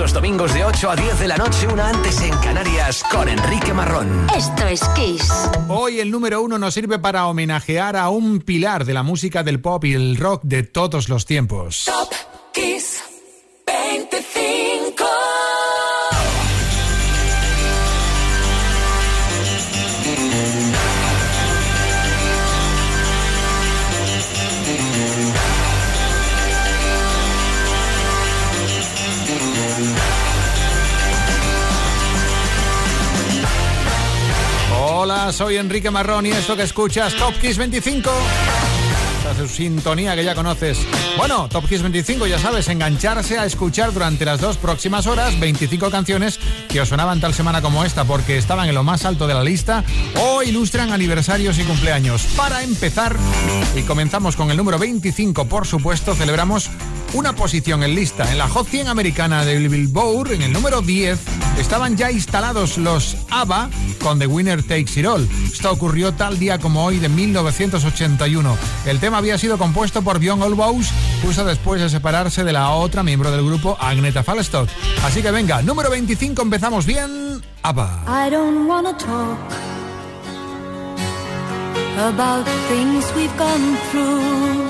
los domingos de 8 a 10 de la noche, una antes en Canarias, con Enrique Marrón. Esto es Kiss. Hoy el número uno nos sirve para homenajear a un pilar de la música del pop y el rock de todos los tiempos. Top Soy Enrique Marrón y esto que escuchas, Top Kiss 25. Esta es su sintonía que ya conoces. Bueno, Top Kiss 25, ya sabes, engancharse a escuchar durante las dos próximas horas 25 canciones que os sonaban tal semana como esta porque estaban en lo más alto de la lista o ilustran aniversarios y cumpleaños. Para empezar, y comenzamos con el número 25, por supuesto, celebramos una posición en lista. En la Hot 100 americana de Billboard, en el número 10, estaban ya instalados los ABBA con The Winner Takes It All. Esto ocurrió tal día como hoy de 1981. El tema había sido compuesto por Björn Olbaus justo después de separarse de la otra miembro del grupo, Agneta Falstad. Así que venga, número 25, empezamos bien. ABBA. I don't talk about things we've gone through.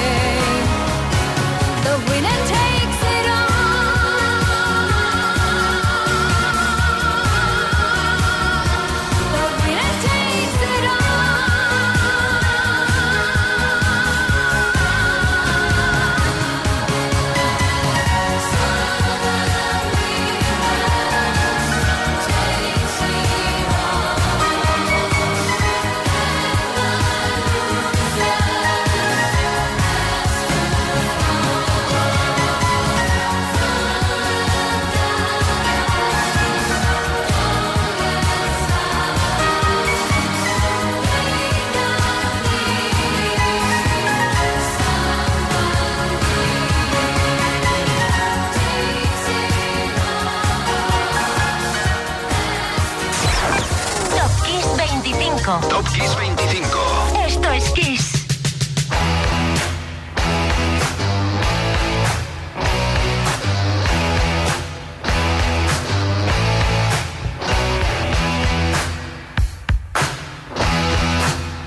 25. Top Kiss 25. Esto es Kiss.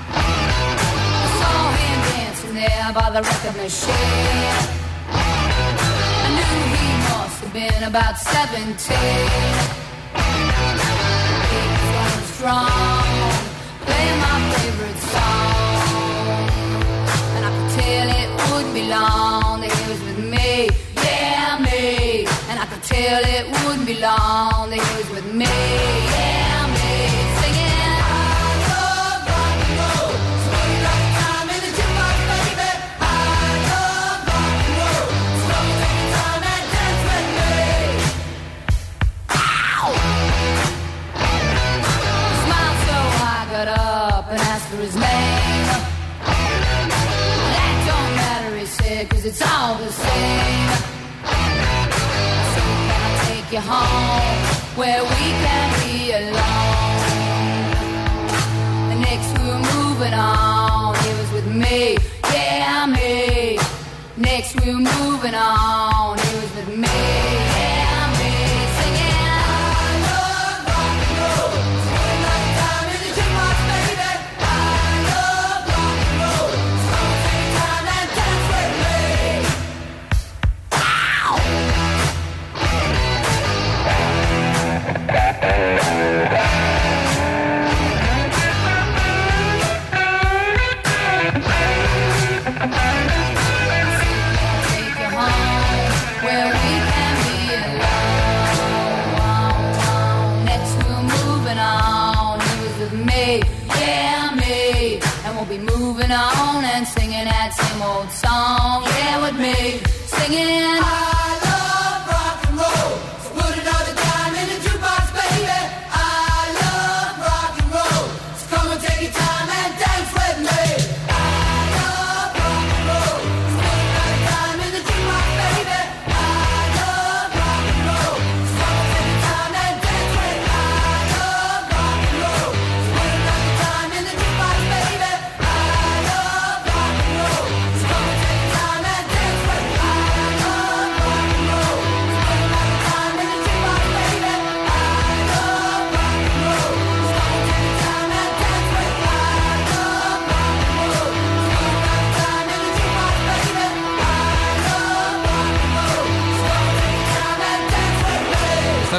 I saw him dancing there by the record machine. I knew he must have been about 17. He was strong, till it wouldn't be long. They was with me.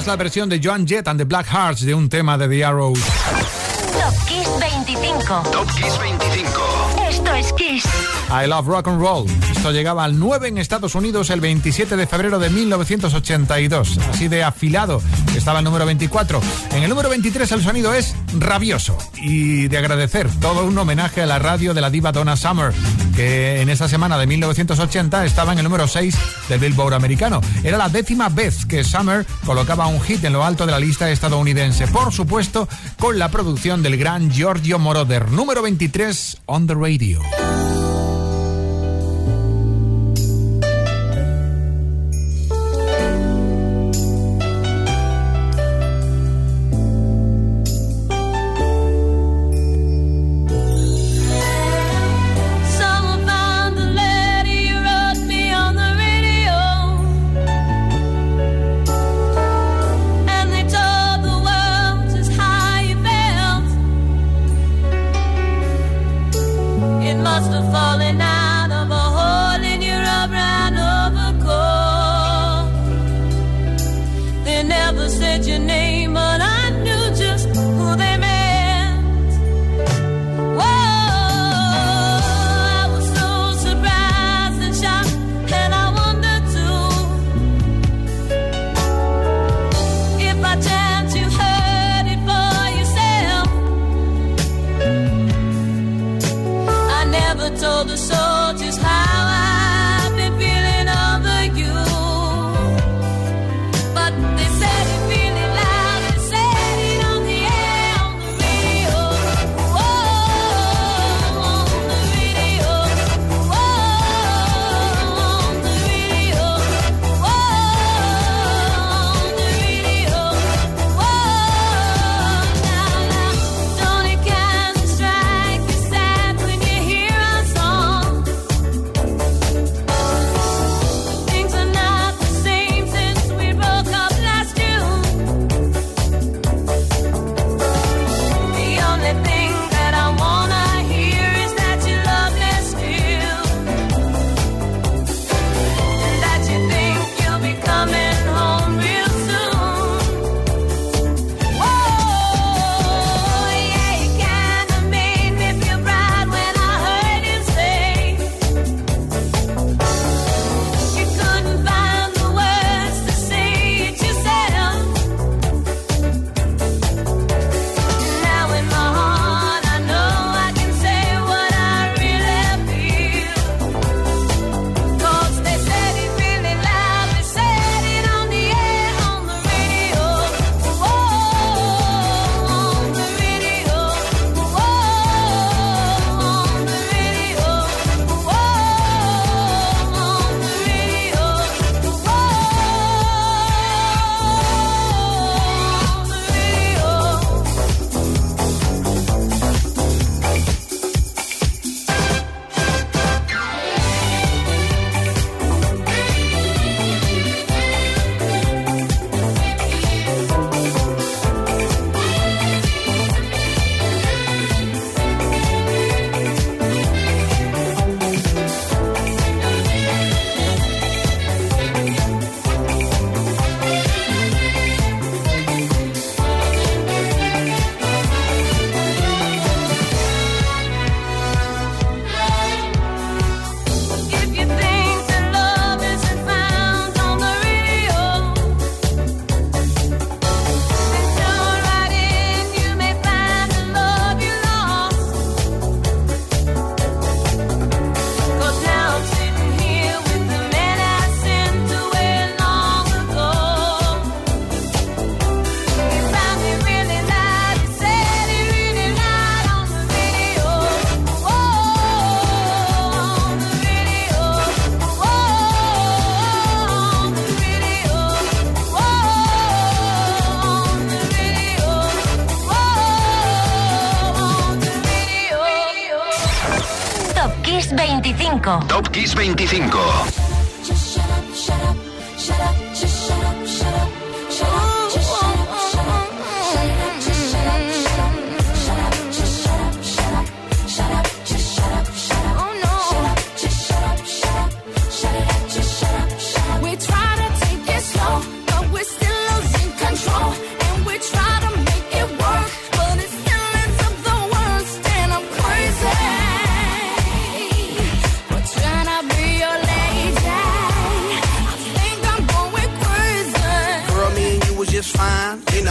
la versión de Joan Jett and the Black Hearts de un tema de The Arrows. Top Kiss 25. Top Kiss 25. Esto es Kiss. I Love Rock and Roll. Esto llegaba al 9 en Estados Unidos el 27 de febrero de 1982. Así de afilado estaba el número 24. En el número 23 el sonido es rabioso y de agradecer todo un homenaje a la radio de la diva Donna Summer que en esa semana de 1980 estaba en el número 6 del Billboard americano. Era la décima vez que Summer colocaba un hit en lo alto de la lista estadounidense, por supuesto con la producción del gran Giorgio Moroder, número 23 on the radio. told the soldiers how.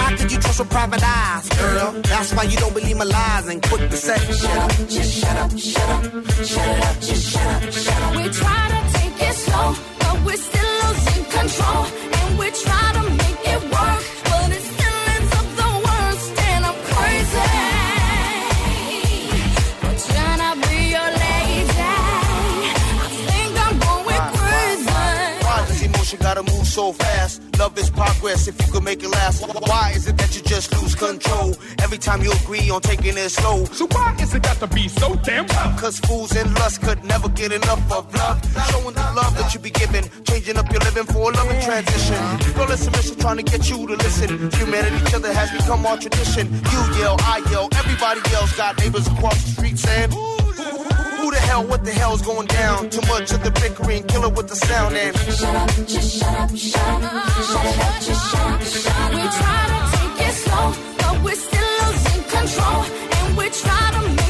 How could you trust with private eyes, girl? That's why you don't believe my lies and quick to say, shut up, just shut up, shut up, shut up, just shut up, shut up. We try to take it slow, but we're still losing control. And we try to make so fast? Love is progress if you can make it last. Why is it that you just lose control every time you agree on taking it slow? So why is it got to be so damn tough? Cause fools and lust could never get enough of love. Showing the love that you be giving, changing up your living for a loving transition. It's a trying to get you to listen. Humanity, each other has become our tradition. You yell, I yell, everybody else got neighbors across the street saying, Who the hell, what the hell's going down? Too much of the bickering, kill it with the sound and Shut up, just shut up, shut up, shut up, just shut up, shut We up. try to take it slow, but we're still losing control. And we try to make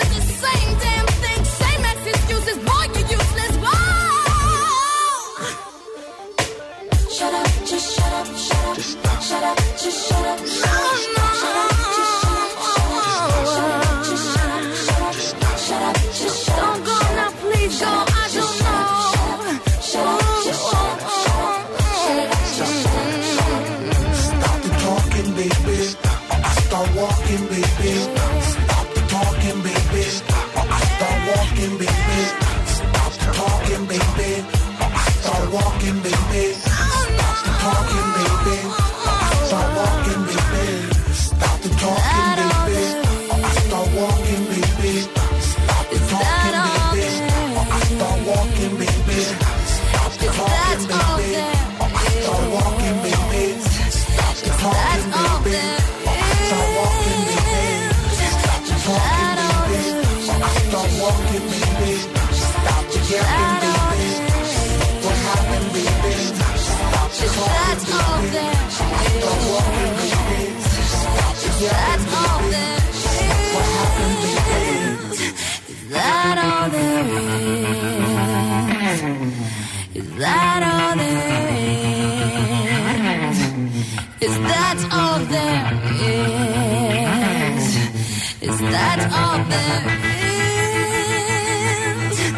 Shut up, just shut up. Oh, no. Shut up,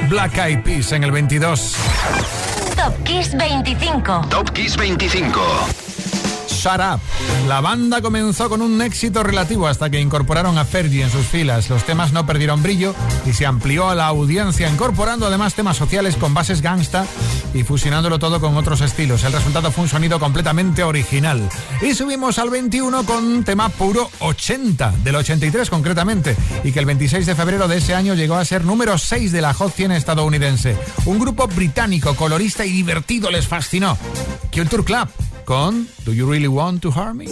Black Eyed Peas en el 22. Top Kiss 25. Top Kiss 25. La banda comenzó con un éxito relativo hasta que incorporaron a Fergie en sus filas. Los temas no perdieron brillo y se amplió a la audiencia, incorporando además temas sociales con bases gangsta y fusionándolo todo con otros estilos. El resultado fue un sonido completamente original. Y subimos al 21 con tema puro 80, del 83 concretamente, y que el 26 de febrero de ese año llegó a ser número 6 de la Hot 100 estadounidense. Un grupo británico, colorista y divertido les fascinó. Culture Club con Do You Really Want to Harm Me?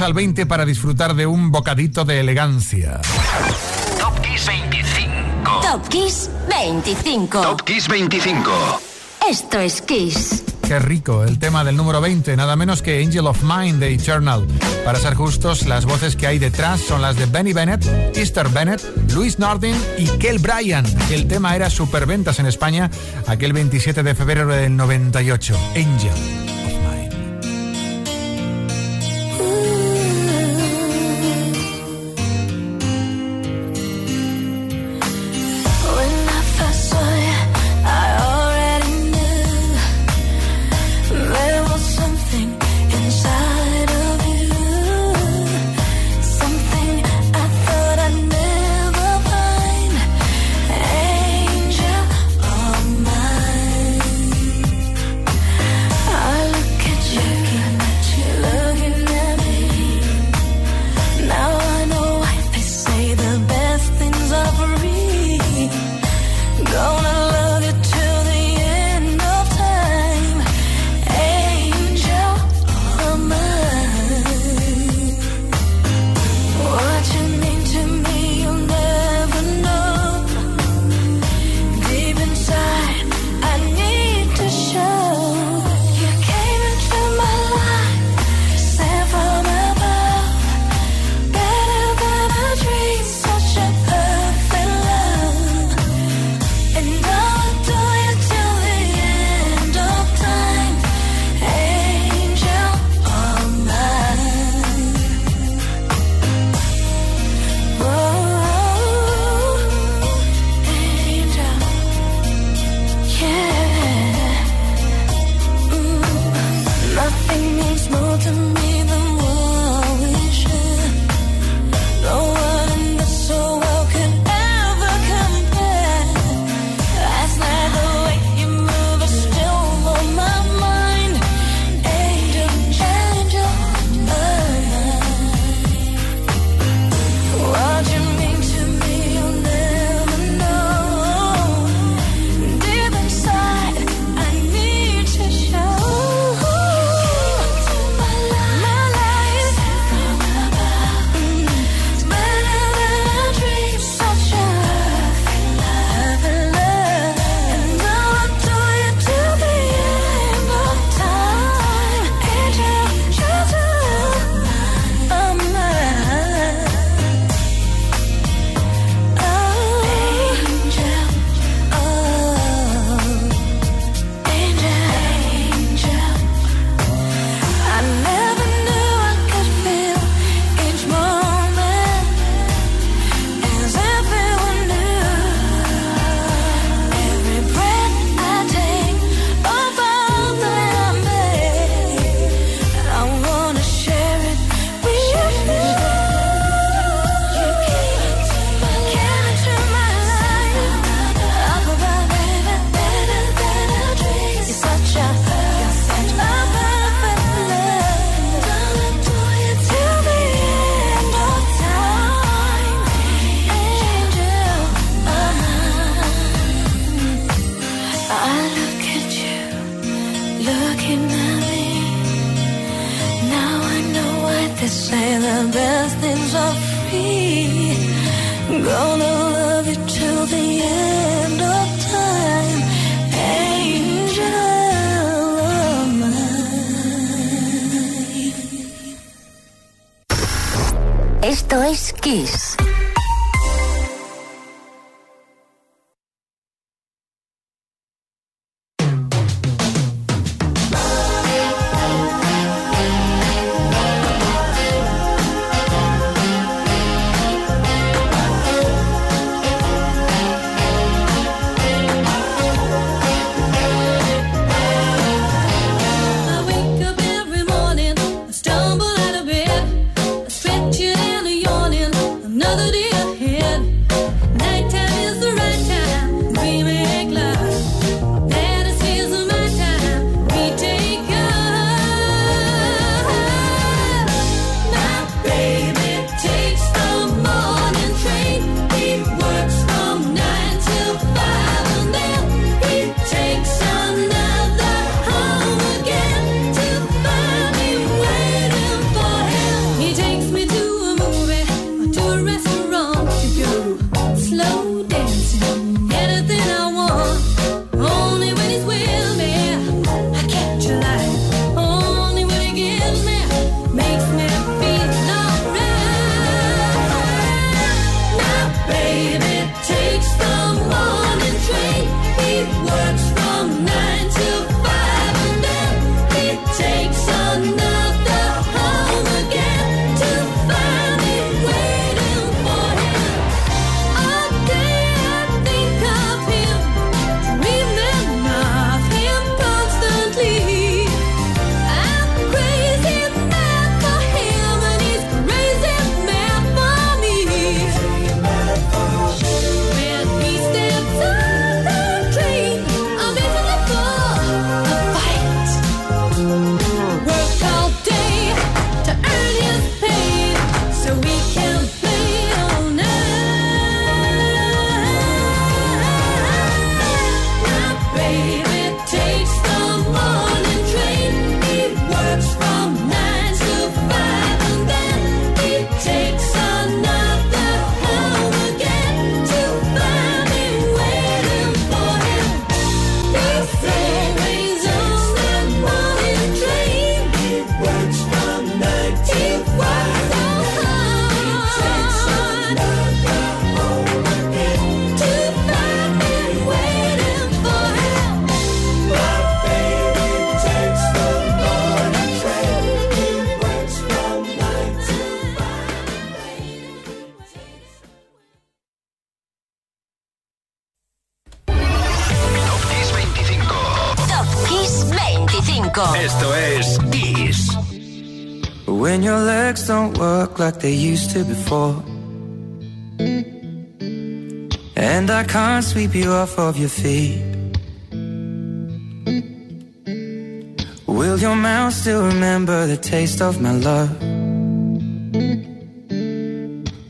Al 20 para disfrutar de un bocadito de elegancia. Top Kiss 25. Top Kiss 25. Top Kiss 25. Esto es Kiss. Qué rico, el tema del número 20, nada menos que Angel of Mine de Eternal. Para ser justos, las voces que hay detrás son las de Benny Bennett, Easter Bennett, Luis Norden y Kel Bryan. El tema era superventas en España aquel 27 de febrero del 98. Angel. say the best things are free. Gonna love you till the end of time, angel of mine. Esto es Kiss. Sweep you off of your feet. Will your mouth still remember the taste of my love?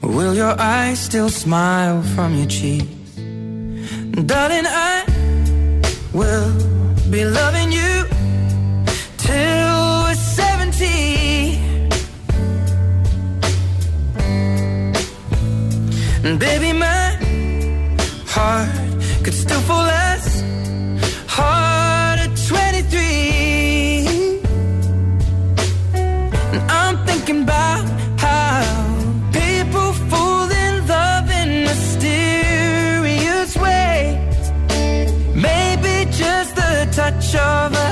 Will your eyes still smile from your cheeks? Darling, I will be loving you till we're 70. And baby, my still fall as hard at 23. And I'm thinking about how people fall in love in mysterious ways. Maybe just the touch of a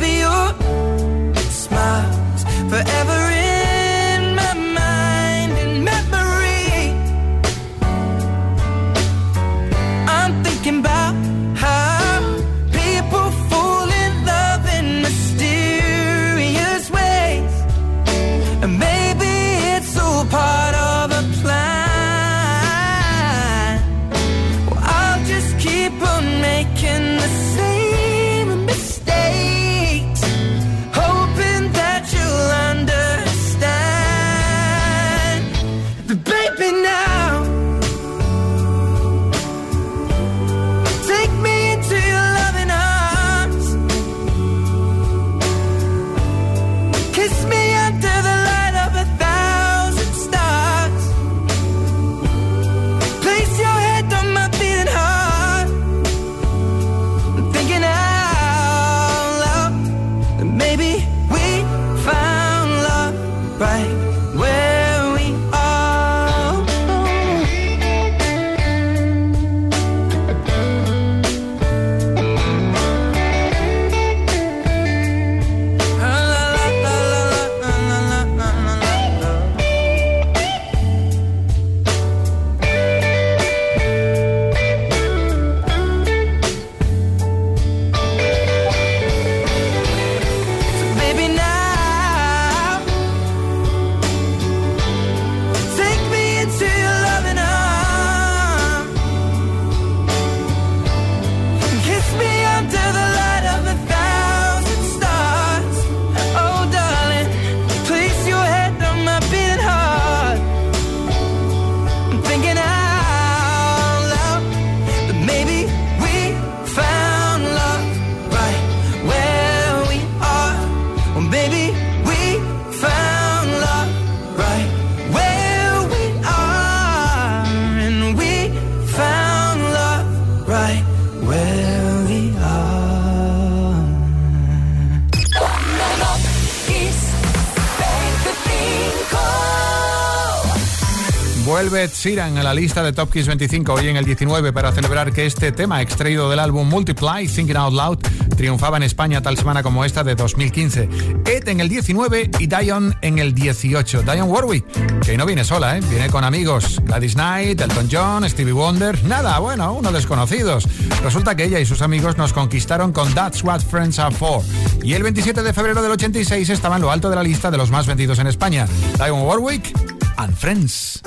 baby, your Ed Sheeran a la lista de Top Kiss 25 hoy en el 19 para celebrar que este tema extraído del álbum Multiply, Thinking Out Loud, triunfaba en España tal semana como esta de 2015. Ed en el 19 y Dion en el 18. Dion Warwick, que no viene sola, ¿eh? viene con amigos. Gladys Knight, Elton John, Stevie Wonder. Nada, bueno, unos desconocidos. Resulta que ella y sus amigos nos conquistaron con That's What Friends Are For. Y el 27 de febrero del 86 estaba en lo alto de la lista de los más vendidos en España. Dion Warwick and Friends.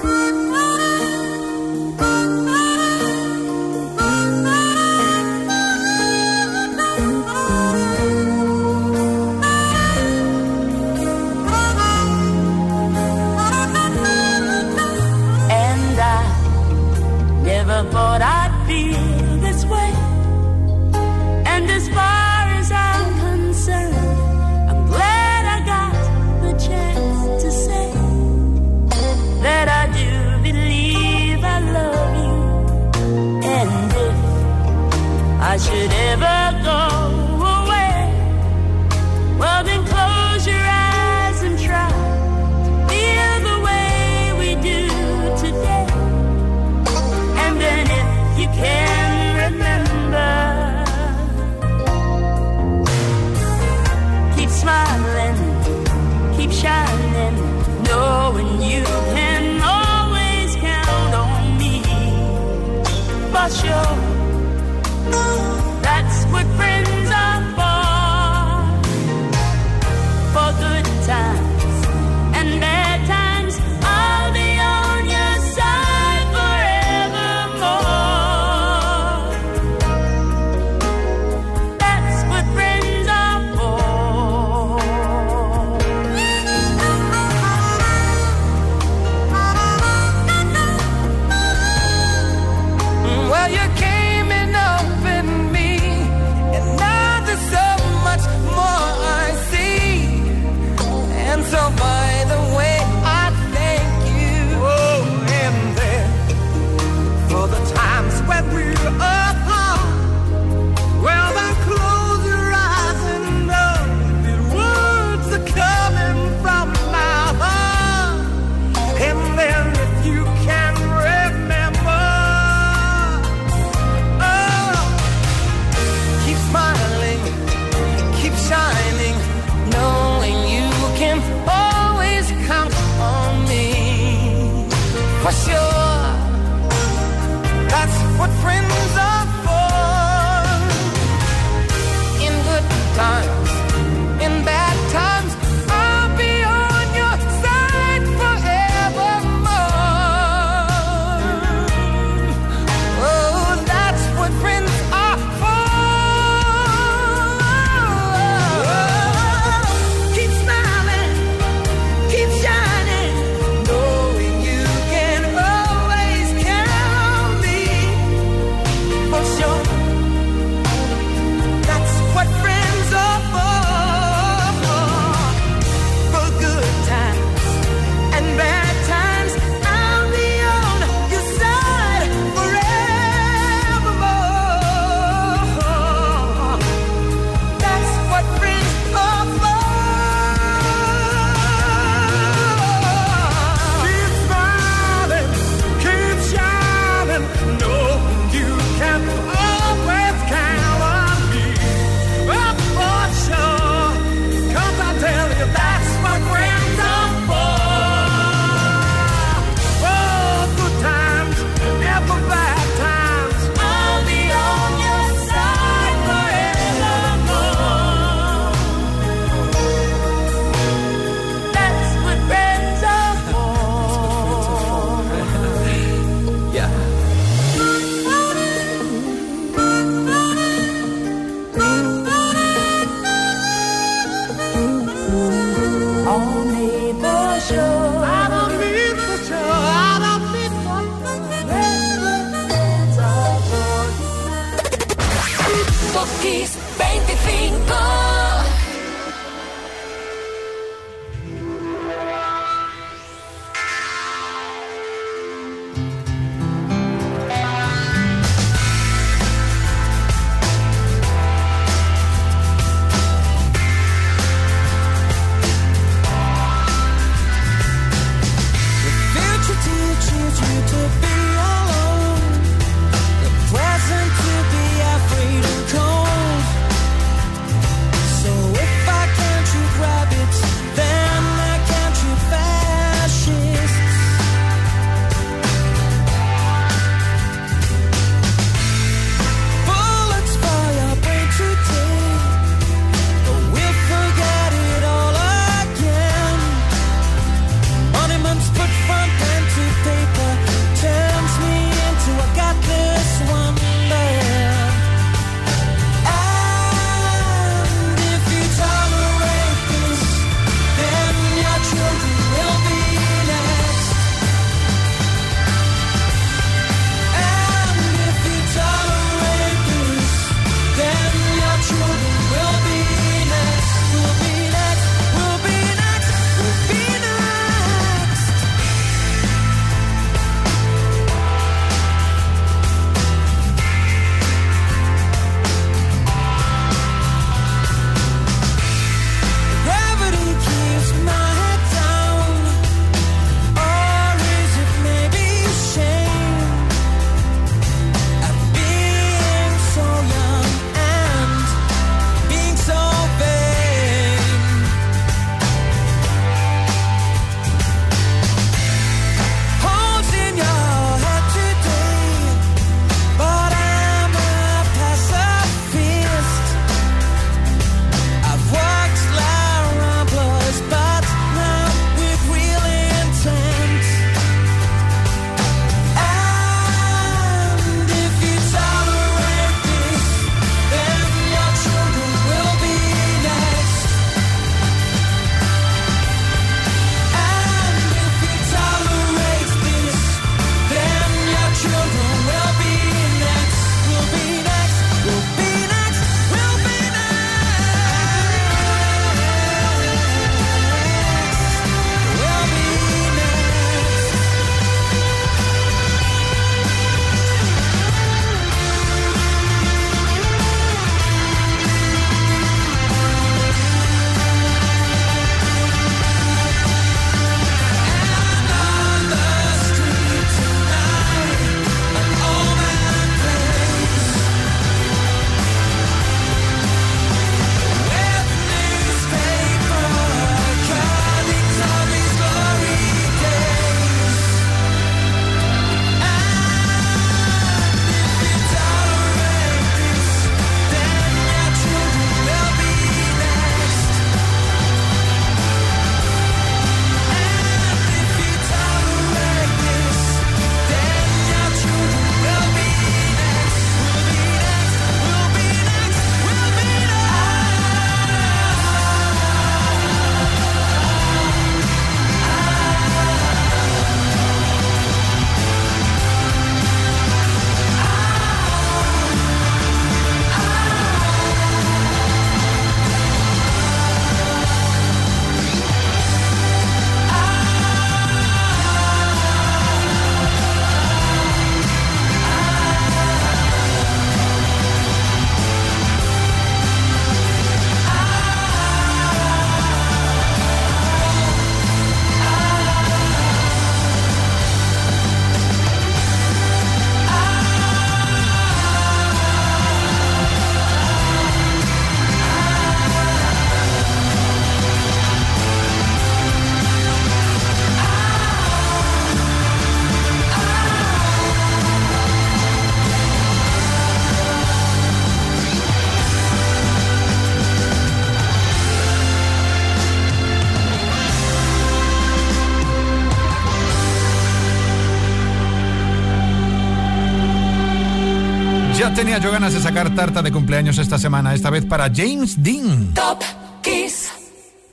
ganas de sacar tarta de cumpleaños esta semana, esta vez para James Dean. Top Kiss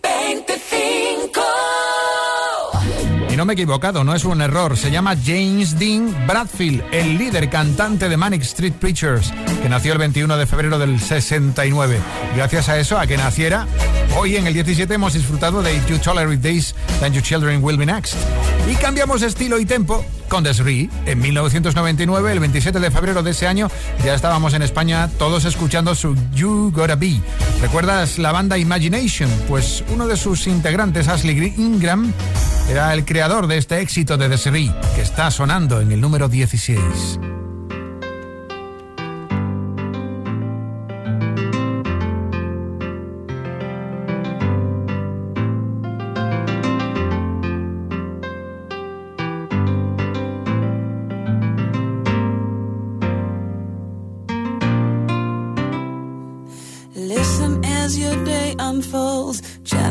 25. Y no me he equivocado, no es un error. Se llama James Dean Bradfield, el líder cantante de Manic Street Preachers, que nació el 21 de febrero del 69. Gracias a eso, a que naciera, Hoy en el 17 hemos disfrutado de You Tolerate Days, Then Your Children Will Be Next. Y cambiamos estilo y tempo con Desri. En 1999, el 27 de febrero de ese año, ya estábamos en España todos escuchando su You Gotta Be. ¿Recuerdas la banda Imagination? Pues uno de sus integrantes, Ashley Ingram, era el creador de este éxito de Desri, que está sonando en el número 16.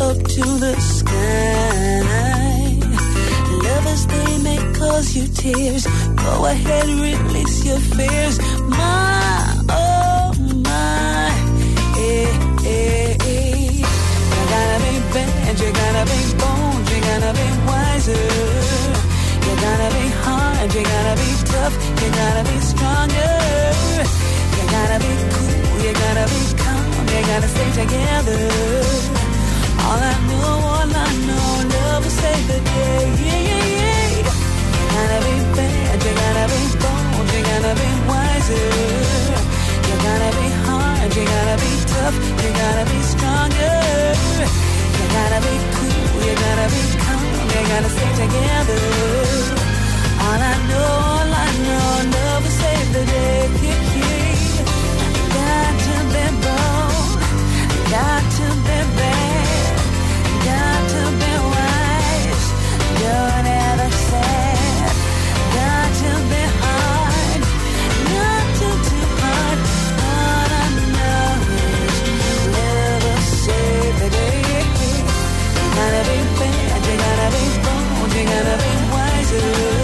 Up to the sky. Lovers, they may cause you tears. Go ahead, release your fears. My, oh my, eh, eh, eh. You gotta be bad, you gotta be bold, you gotta be wiser. You gotta be hard, you gotta be tough, you gotta be stronger. You gotta be cool, you gotta be calm, you gotta stay together. All I know, all I know, love will save the day. Yeah, yeah, yeah. You gotta be bad, you gotta be bold, you gotta be wiser. You gotta be hard, you gotta be tough, you gotta be stronger. You gotta be cool, you gotta be calm, you gotta stay together. All I know, all I know, love will save the day. Got you.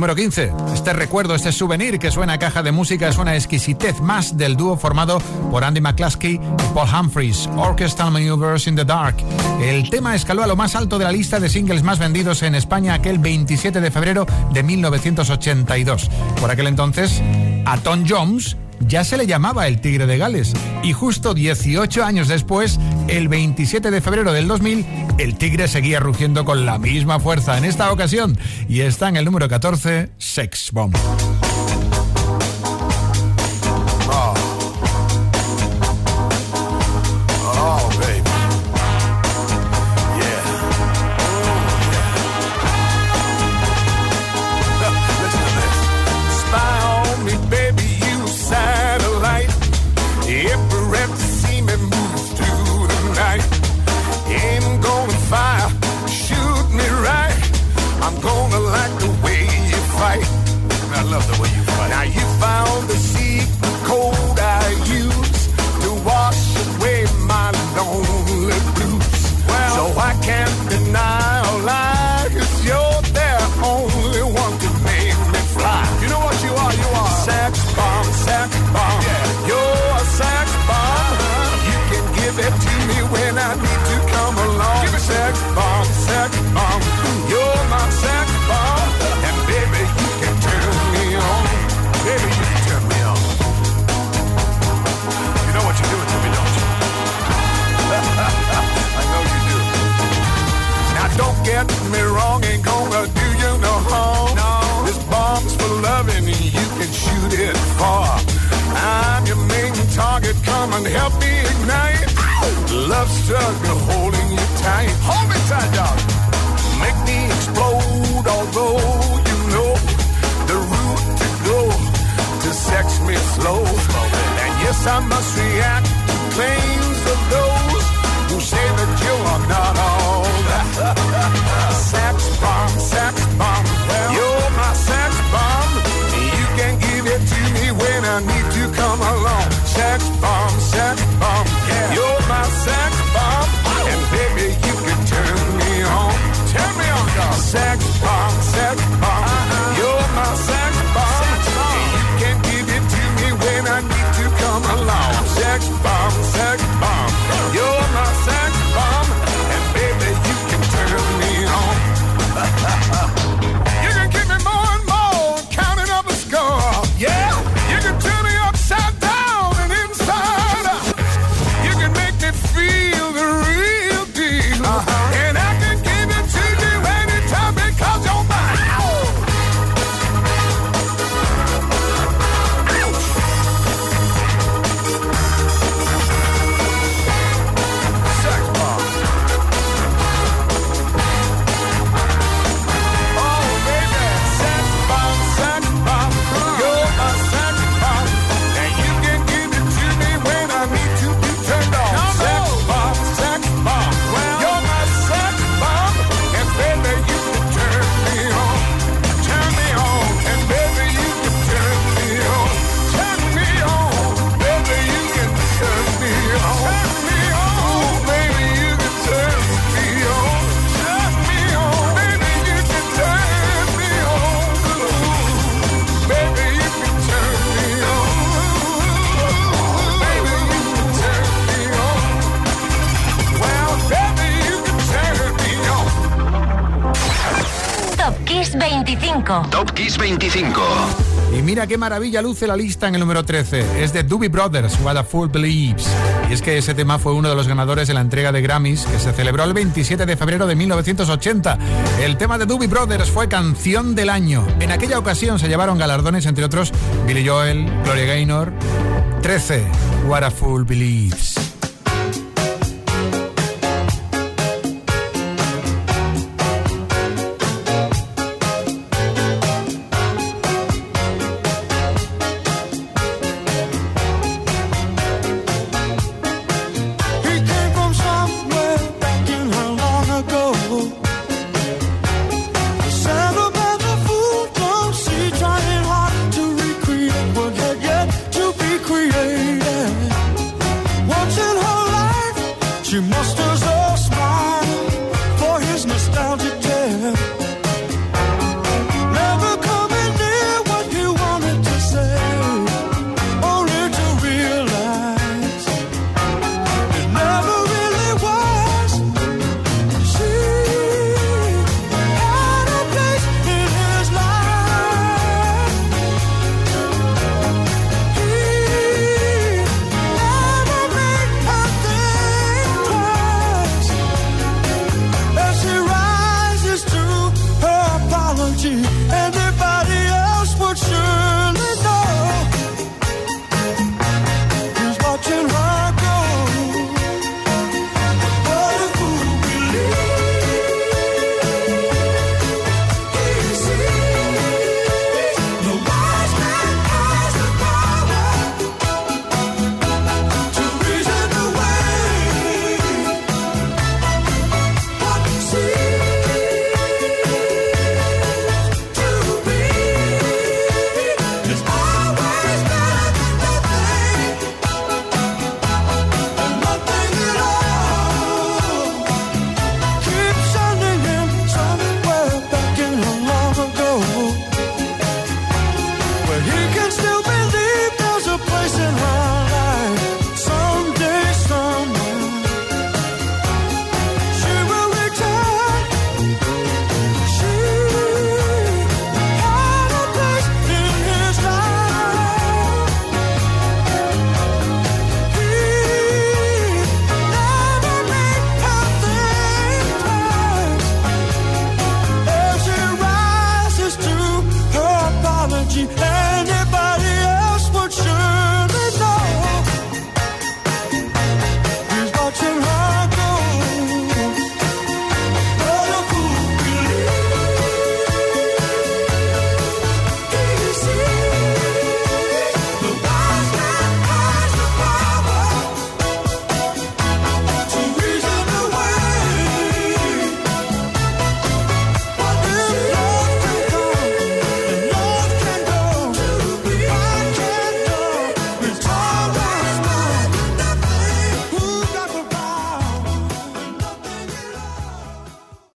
número 15. Este recuerdo, este souvenir que suena a caja de música es una exquisitez más del dúo formado por Andy McCluskey y Paul Humphries, Orchestral Maneuvers in the Dark. El tema escaló a lo más alto de la lista de singles más vendidos en España aquel 27 de febrero de 1982. Por aquel entonces, a Tom Jones ya se le llamaba el Tigre de Gales. Y justo 18 años después, el 27 de febrero del 2000, el Tigre seguía rugiendo con la misma fuerza en esta ocasión y está en el número 14, Sex Bomb. summer. Top Kiss 25. Y mira qué maravilla luce la lista en el número 13. Es de Doobie Brothers, What a Fool Believes. Y es que ese tema fue uno de los ganadores de la entrega de Grammys que se celebró el 27 de febrero de 1980. El tema de Doobie Brothers fue canción del año. En aquella ocasión se llevaron galardones, entre otros, Billy Joel, Gloria Gaynor. 13. What a Fool Believes.